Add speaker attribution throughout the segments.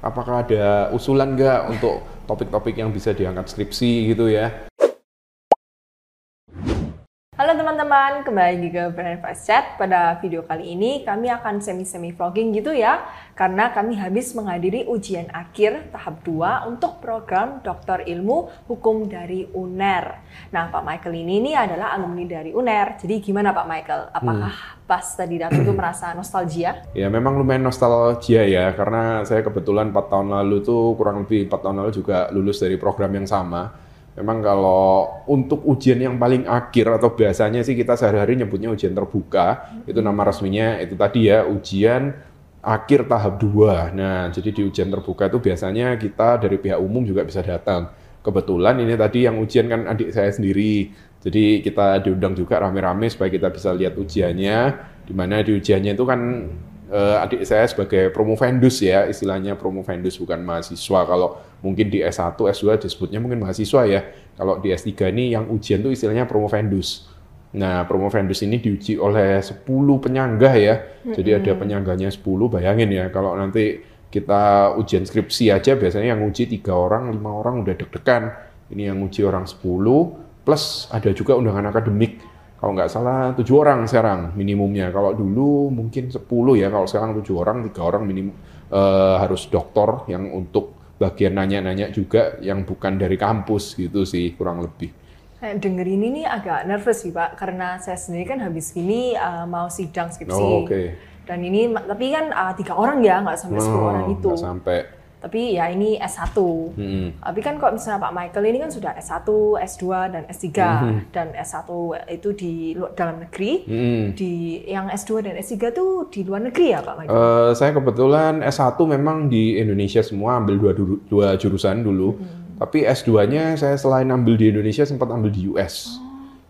Speaker 1: apakah ada usulan nggak untuk topik-topik yang bisa diangkat skripsi gitu ya.
Speaker 2: Teman-teman, kembali lagi ke Brand Fast Chat. Pada video kali ini kami akan semi-semi vlogging gitu ya, karena kami habis menghadiri ujian akhir tahap 2 untuk program Doktor Ilmu Hukum dari UNER. Nah, Pak Michael ini, ini adalah alumni dari UNER. Jadi gimana Pak Michael? Apakah hmm. pas tadi datang itu merasa nostalgia?
Speaker 1: Ya, memang lumayan nostalgia ya, karena saya kebetulan 4 tahun lalu tuh kurang lebih 4 tahun lalu juga lulus dari program yang sama Memang kalau untuk ujian yang paling akhir atau biasanya sih kita sehari-hari nyebutnya ujian terbuka, itu nama resminya itu tadi ya ujian akhir tahap 2. Nah, jadi di ujian terbuka itu biasanya kita dari pihak umum juga bisa datang. Kebetulan ini tadi yang ujian kan adik saya sendiri. Jadi kita diundang juga rame-rame supaya kita bisa lihat ujiannya. Di mana di ujiannya itu kan uh, adik saya sebagai promovendus ya, istilahnya promovendus bukan mahasiswa. Kalau mungkin di S1, S2 disebutnya mungkin mahasiswa ya. Kalau di S3 ini yang ujian itu istilahnya promovendus. Nah, promovendus ini diuji oleh 10 penyanggah ya. Jadi ada penyanggahnya 10, bayangin ya kalau nanti kita ujian skripsi aja biasanya yang uji tiga orang, lima orang udah deg-degan. Ini yang uji orang 10, plus ada juga undangan akademik kalau nggak salah tujuh orang sekarang minimumnya. Kalau dulu mungkin sepuluh ya, kalau sekarang tujuh orang, tiga orang minimum uh, harus doktor yang untuk bagian nanya-nanya juga yang bukan dari kampus gitu sih kurang lebih.
Speaker 2: Kayak denger ini nih agak nervous sih Pak, karena saya sendiri kan habis ini uh, mau sidang skripsi.
Speaker 1: Oh, Okay.
Speaker 2: Dan ini, tapi kan uh, tiga orang ya, nggak sampai sepuluh oh, orang itu.
Speaker 1: Nggak sampai
Speaker 2: tapi ya ini S1. Hmm. Tapi kan kok misalnya Pak Michael ini kan sudah S1, S2 dan S3 hmm. dan S1 itu di dalam negeri. Hmm. Di yang S2 dan S3 tuh di luar negeri ya Pak Michael?
Speaker 1: Uh, saya kebetulan S1 memang di Indonesia semua ambil dua dua jurusan dulu. Hmm. Tapi S2-nya saya selain ambil di Indonesia sempat ambil di US.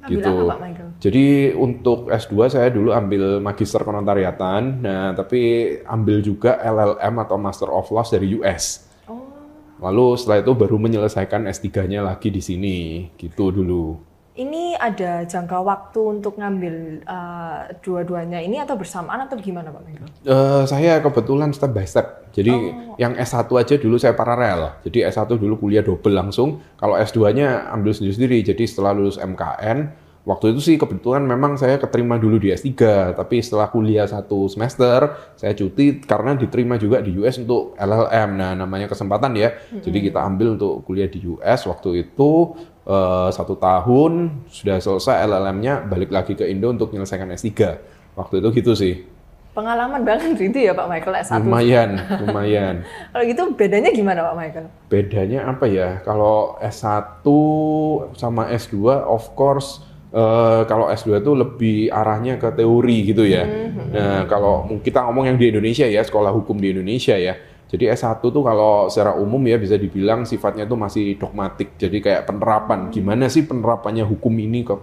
Speaker 1: Oh gitu.
Speaker 2: Apa, Pak Michael?
Speaker 1: Jadi untuk S2 saya dulu ambil magister konotariatan, nah tapi ambil juga LLM atau Master of Laws dari US. Oh. Lalu setelah itu baru menyelesaikan S3-nya lagi di sini, gitu dulu
Speaker 2: ini ada jangka waktu untuk ngambil uh, dua-duanya ini atau bersamaan atau gimana Pak Mengko?
Speaker 1: Uh, saya kebetulan step by step. Jadi oh. yang S1 aja dulu saya paralel. Jadi S1 dulu kuliah double langsung. Kalau S2-nya ambil sendiri-sendiri. Jadi setelah lulus MKN, waktu itu sih kebetulan memang saya keterima dulu di S3. Tapi setelah kuliah satu semester, saya cuti karena diterima juga di US untuk LLM. Nah namanya kesempatan ya. Mm -hmm. Jadi kita ambil untuk kuliah di US waktu itu uh, satu tahun sudah selesai LLM-nya balik lagi ke Indo untuk menyelesaikan S3 waktu itu gitu sih
Speaker 2: pengalaman banget itu ya Pak Michael S1
Speaker 1: lumayan lumayan
Speaker 2: kalau gitu bedanya gimana Pak Michael
Speaker 1: bedanya apa ya kalau S1 sama S2 of course Uh, kalau S2 itu lebih arahnya ke teori gitu ya. Mm -hmm. Nah, kalau kita ngomong yang di Indonesia ya, sekolah hukum di Indonesia ya, jadi S1 tuh kalau secara umum ya bisa dibilang sifatnya tuh masih dogmatik. Jadi kayak penerapan. Gimana sih penerapannya hukum ini ke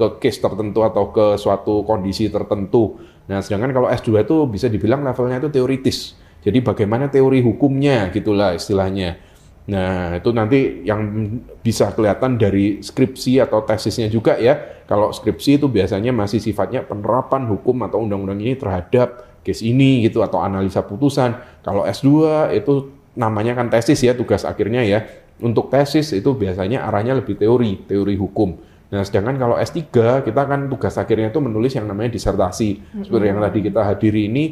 Speaker 1: ke case tertentu atau ke suatu kondisi tertentu. Nah, sedangkan kalau S2 itu bisa dibilang levelnya itu teoritis. Jadi bagaimana teori hukumnya gitulah istilahnya. Nah, itu nanti yang bisa kelihatan dari skripsi atau tesisnya juga ya. Kalau skripsi itu biasanya masih sifatnya penerapan hukum atau undang-undang ini terhadap case ini gitu atau analisa putusan. Kalau S2 itu namanya kan tesis ya tugas akhirnya ya. Untuk tesis itu biasanya arahnya lebih teori, teori hukum. Nah, sedangkan kalau S3 kita kan tugas akhirnya itu menulis yang namanya disertasi. Mm-hmm. Seperti yang tadi kita hadiri ini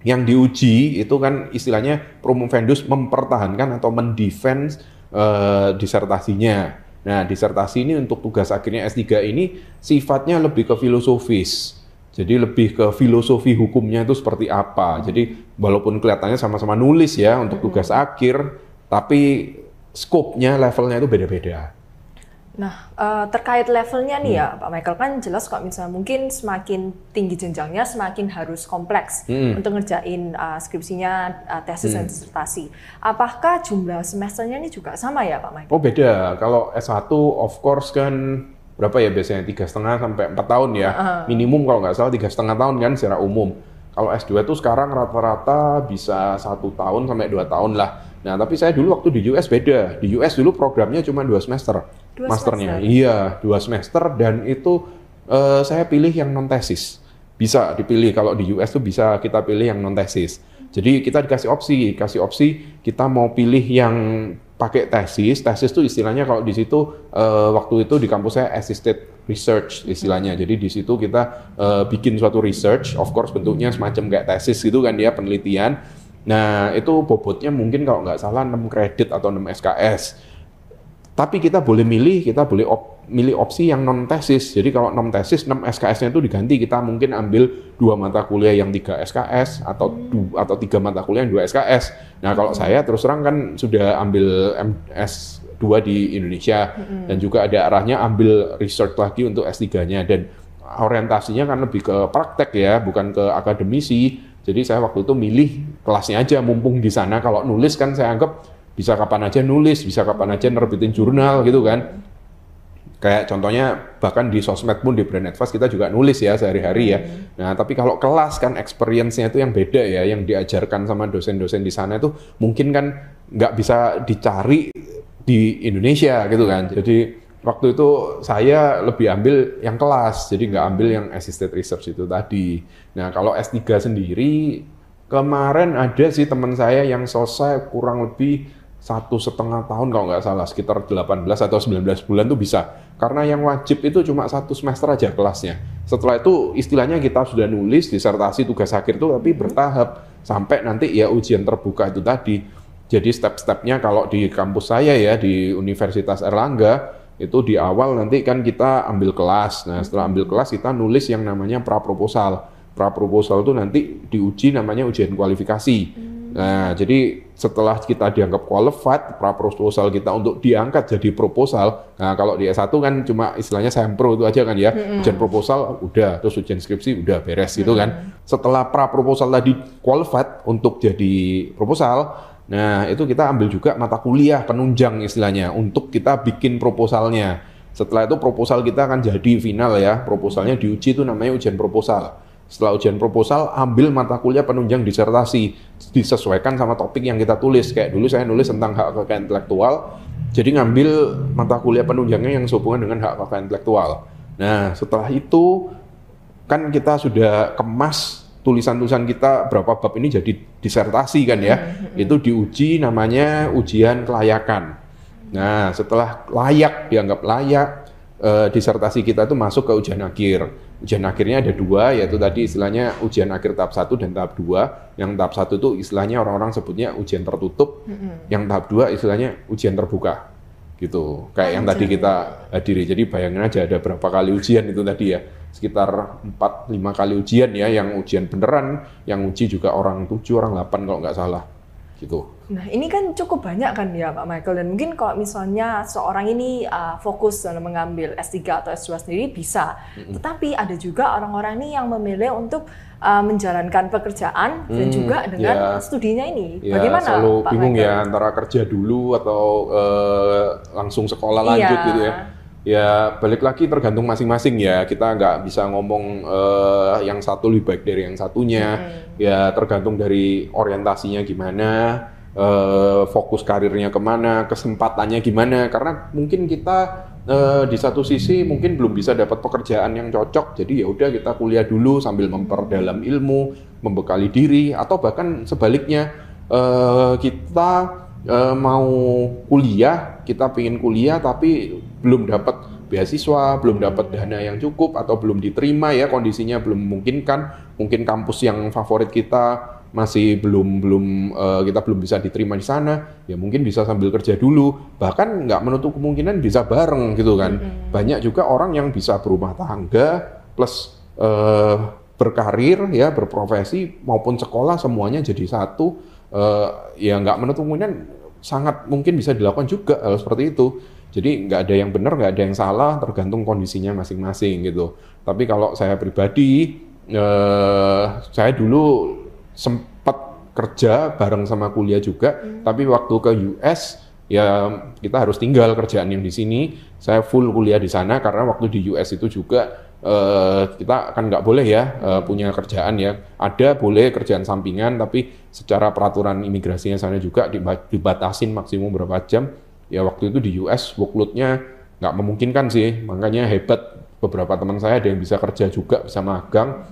Speaker 1: yang diuji itu kan istilahnya promovendus mempertahankan atau mendefense uh, disertasinya. Nah, disertasi ini untuk tugas akhirnya S3 ini sifatnya lebih ke filosofis. Jadi lebih ke filosofi hukumnya itu seperti apa. Jadi walaupun kelihatannya sama-sama nulis ya untuk tugas akhir, tapi skopnya, levelnya itu beda-beda.
Speaker 2: Nah, uh, terkait levelnya nih ya, hmm. ya, Pak Michael kan jelas kok misalnya mungkin semakin tinggi jenjangnya semakin harus kompleks hmm. untuk ngerjain uh, skripsinya, uh, tesis hmm. dan disertasi. Apakah jumlah semesternya ini juga sama ya, Pak Michael?
Speaker 1: Oh beda. Kalau S1 of course kan berapa ya biasanya tiga setengah sampai empat tahun ya uh. minimum kalau nggak salah tiga setengah tahun kan secara umum kalau S2 itu sekarang rata-rata bisa satu tahun sampai dua tahun lah nah tapi saya dulu waktu di US beda di US dulu programnya cuma dua semester dua masternya semester. iya dua semester dan itu uh, saya pilih yang non tesis bisa dipilih kalau di US tuh bisa kita pilih yang non tesis. Jadi kita dikasih opsi, kasih opsi kita mau pilih yang pakai tesis. Tesis tuh istilahnya kalau di situ uh, waktu itu di kampus saya assisted research istilahnya. Jadi di situ kita uh, bikin suatu research, of course bentuknya semacam kayak tesis gitu kan dia penelitian. Nah itu bobotnya mungkin kalau nggak salah 6 kredit atau 6 SKS. Tapi kita boleh milih, kita boleh op, milih opsi yang non tesis. Jadi kalau non tesis 6 SKS-nya itu diganti kita mungkin ambil dua mata kuliah yang 3 SKS atau du, atau tiga mata kuliah yang 2 SKS. Nah, kalau saya terus terang kan sudah ambil MS 2 di Indonesia hmm. dan juga ada arahnya ambil research lagi untuk S3-nya dan orientasinya kan lebih ke praktek ya, bukan ke akademisi. Jadi saya waktu itu milih kelasnya aja mumpung di sana kalau nulis kan saya anggap bisa kapan aja nulis, bisa kapan aja nerbitin jurnal gitu kan. Kayak contohnya bahkan di sosmed pun di Brand Advice kita juga nulis ya sehari-hari ya. Hmm. Nah tapi kalau kelas kan experience-nya itu yang beda ya, yang diajarkan sama dosen-dosen di sana itu mungkin kan nggak bisa dicari di Indonesia gitu kan. Jadi waktu itu saya lebih ambil yang kelas, jadi nggak ambil yang assisted research itu tadi. Nah kalau S3 sendiri kemarin ada sih teman saya yang selesai kurang lebih satu setengah tahun kalau nggak salah sekitar 18 atau 19 bulan tuh bisa. Karena yang wajib itu cuma satu semester aja kelasnya. Setelah itu istilahnya kita sudah nulis disertasi tugas akhir itu tapi bertahap. Sampai nanti ya ujian terbuka itu tadi. Jadi step-stepnya kalau di kampus saya ya di Universitas Erlangga itu di awal nanti kan kita ambil kelas. Nah setelah ambil kelas kita nulis yang namanya pra proposal pra proposal itu nanti diuji namanya ujian kualifikasi. Nah, jadi setelah kita dianggap qualified, pra proposal kita untuk diangkat jadi proposal. Nah, kalau di S1 kan cuma istilahnya sempro itu aja kan ya. Mm-hmm. Ujian proposal udah, terus ujian skripsi udah beres gitu kan. Setelah pra proposal tadi qualified untuk jadi proposal, nah itu kita ambil juga mata kuliah penunjang istilahnya untuk kita bikin proposalnya. Setelah itu proposal kita akan jadi final ya. Proposalnya diuji itu namanya ujian proposal. Setelah ujian proposal, ambil mata kuliah penunjang disertasi, disesuaikan sama topik yang kita tulis. Kayak dulu saya nulis tentang hak kekayaan intelektual, jadi ngambil mata kuliah penunjangnya yang sehubungan dengan hak kekayaan intelektual. Nah, setelah itu kan kita sudah kemas tulisan-tulisan kita berapa bab ini jadi disertasi kan ya. Hmm, hmm. Itu diuji namanya ujian kelayakan. Nah, setelah layak dianggap layak, eh, disertasi kita itu masuk ke ujian akhir ujian akhirnya ada dua yaitu tadi istilahnya ujian akhir tahap satu dan tahap dua. Yang tahap satu itu istilahnya orang-orang sebutnya ujian tertutup. Mm-hmm. yang tahap dua istilahnya ujian terbuka gitu. Kayak oh, yang tadi kita hadiri. Jadi bayangin aja ada berapa kali ujian itu tadi ya. Sekitar 4 lima kali ujian ya yang ujian beneran yang uji juga orang tujuh orang delapan kalau nggak salah gitu.
Speaker 2: Nah ini kan cukup banyak kan ya Pak Michael dan mungkin kalau misalnya seorang ini uh, fokus dalam mengambil S3 atau S2 sendiri bisa, mm-hmm. tetapi ada juga orang-orang ini yang memilih untuk uh, menjalankan pekerjaan hmm, dan juga dengan ya, studinya ini.
Speaker 1: Ya, Bagaimana selalu Pak bingung ya, Michael? ya antara kerja dulu atau uh, langsung sekolah lanjut iya. gitu ya. Ya balik lagi tergantung masing-masing ya. Kita nggak bisa ngomong uh, yang satu lebih baik dari yang satunya. Hmm. Ya tergantung dari orientasinya gimana, uh, fokus karirnya ke mana, kesempatannya gimana. Karena mungkin kita uh, di satu sisi mungkin belum bisa dapat pekerjaan yang cocok. Jadi ya udah kita kuliah dulu sambil memperdalam ilmu, membekali diri, atau bahkan sebaliknya uh, kita uh, mau kuliah, kita pengen kuliah tapi belum dapat beasiswa, belum dapat dana yang cukup atau belum diterima ya kondisinya belum memungkinkan, mungkin kampus yang favorit kita masih belum belum uh, kita belum bisa diterima di sana, ya mungkin bisa sambil kerja dulu, bahkan nggak menutup kemungkinan bisa bareng gitu kan. Mm-hmm. Banyak juga orang yang bisa berumah tangga plus uh, berkarir ya berprofesi maupun sekolah semuanya jadi satu uh, ya nggak menutup kemungkinan sangat mungkin bisa dilakukan juga hal seperti itu. Jadi nggak ada yang benar, nggak ada yang salah, tergantung kondisinya masing-masing gitu. Tapi kalau saya pribadi, eh, saya dulu sempat kerja bareng sama kuliah juga, hmm. tapi waktu ke US ya kita harus tinggal kerjaan yang di sini. Saya full kuliah di sana karena waktu di US itu juga uh, kita kan nggak boleh ya uh, punya kerjaan ya. Ada boleh kerjaan sampingan, tapi secara peraturan imigrasinya sana juga dibatasin maksimum berapa jam. Ya waktu itu di US workloadnya nggak memungkinkan sih, makanya hebat beberapa teman saya ada yang bisa kerja juga, bisa magang.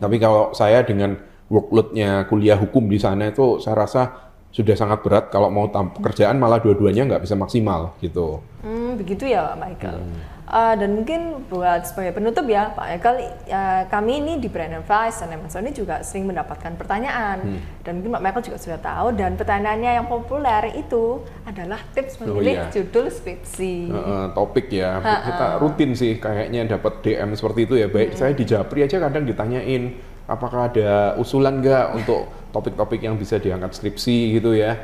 Speaker 1: Tapi kalau saya dengan workloadnya kuliah hukum di sana itu saya rasa sudah sangat berat kalau mau pekerjaan malah dua-duanya nggak bisa maksimal gitu.
Speaker 2: Hmm, begitu ya Pak Michael. Hmm. Uh, dan mungkin buat sebagai penutup ya Pak Michael, uh, kami ini di Brand Advice dan Amazon ini juga sering mendapatkan pertanyaan. Hmm. Dan mungkin Pak Michael juga sudah tahu dan pertanyaannya yang populer itu adalah tips oh, memilih oh, iya. judul skripsi. Uh,
Speaker 1: uh, topik ya, ha -ha. kita rutin sih kayaknya dapat DM seperti itu ya. Baik hmm. saya di Japri aja kadang ditanyain apakah ada usulan nggak untuk topik-topik yang bisa diangkat skripsi gitu ya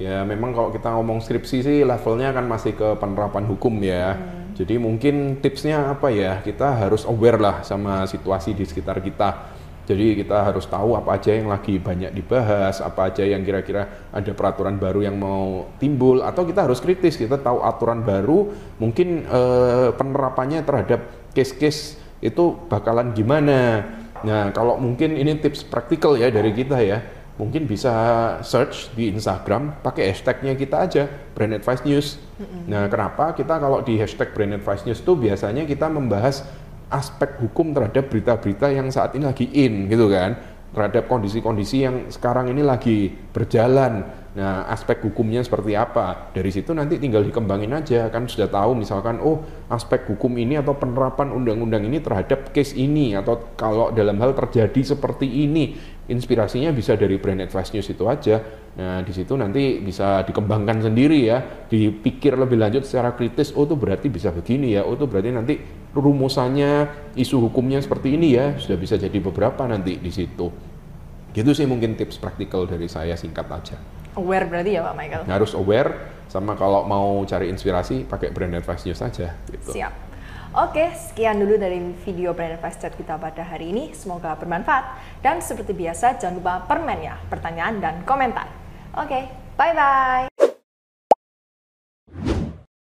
Speaker 1: Ya memang kalau kita ngomong skripsi sih levelnya kan masih ke penerapan hukum ya. Hmm. Jadi mungkin tipsnya apa ya? Kita harus aware lah sama situasi di sekitar kita. Jadi kita harus tahu apa aja yang lagi banyak dibahas, apa aja yang kira-kira ada peraturan baru yang mau timbul, atau kita harus kritis. Kita tahu aturan baru, mungkin eh, penerapannya terhadap case-case itu bakalan gimana. Nah kalau mungkin ini tips praktikal ya dari kita ya mungkin bisa search di Instagram pakai hashtagnya kita aja Brand Advice News. Mm-hmm. Nah, kenapa kita kalau di hashtag Brand Advice News itu biasanya kita membahas aspek hukum terhadap berita-berita yang saat ini lagi in gitu kan, terhadap kondisi-kondisi yang sekarang ini lagi berjalan. Nah, aspek hukumnya seperti apa? Dari situ nanti tinggal dikembangin aja kan sudah tahu misalkan oh aspek hukum ini atau penerapan undang-undang ini terhadap case ini atau kalau dalam hal terjadi seperti ini inspirasinya bisa dari brand advice news itu aja. Nah, di situ nanti bisa dikembangkan sendiri ya, dipikir lebih lanjut secara kritis, oh itu berarti bisa begini ya, oh itu berarti nanti rumusannya, isu hukumnya seperti ini ya, sudah bisa jadi beberapa nanti di situ. Gitu sih mungkin tips praktikal dari saya singkat aja.
Speaker 2: Aware berarti ya Pak Michael?
Speaker 1: Harus aware, sama kalau mau cari inspirasi pakai brand advice news saja. Gitu.
Speaker 2: Siap. Oke, sekian dulu dari video Brand Advice Chat kita pada hari ini. Semoga bermanfaat. Dan seperti biasa, jangan lupa permen ya, pertanyaan dan komentar. Oke, bye-bye.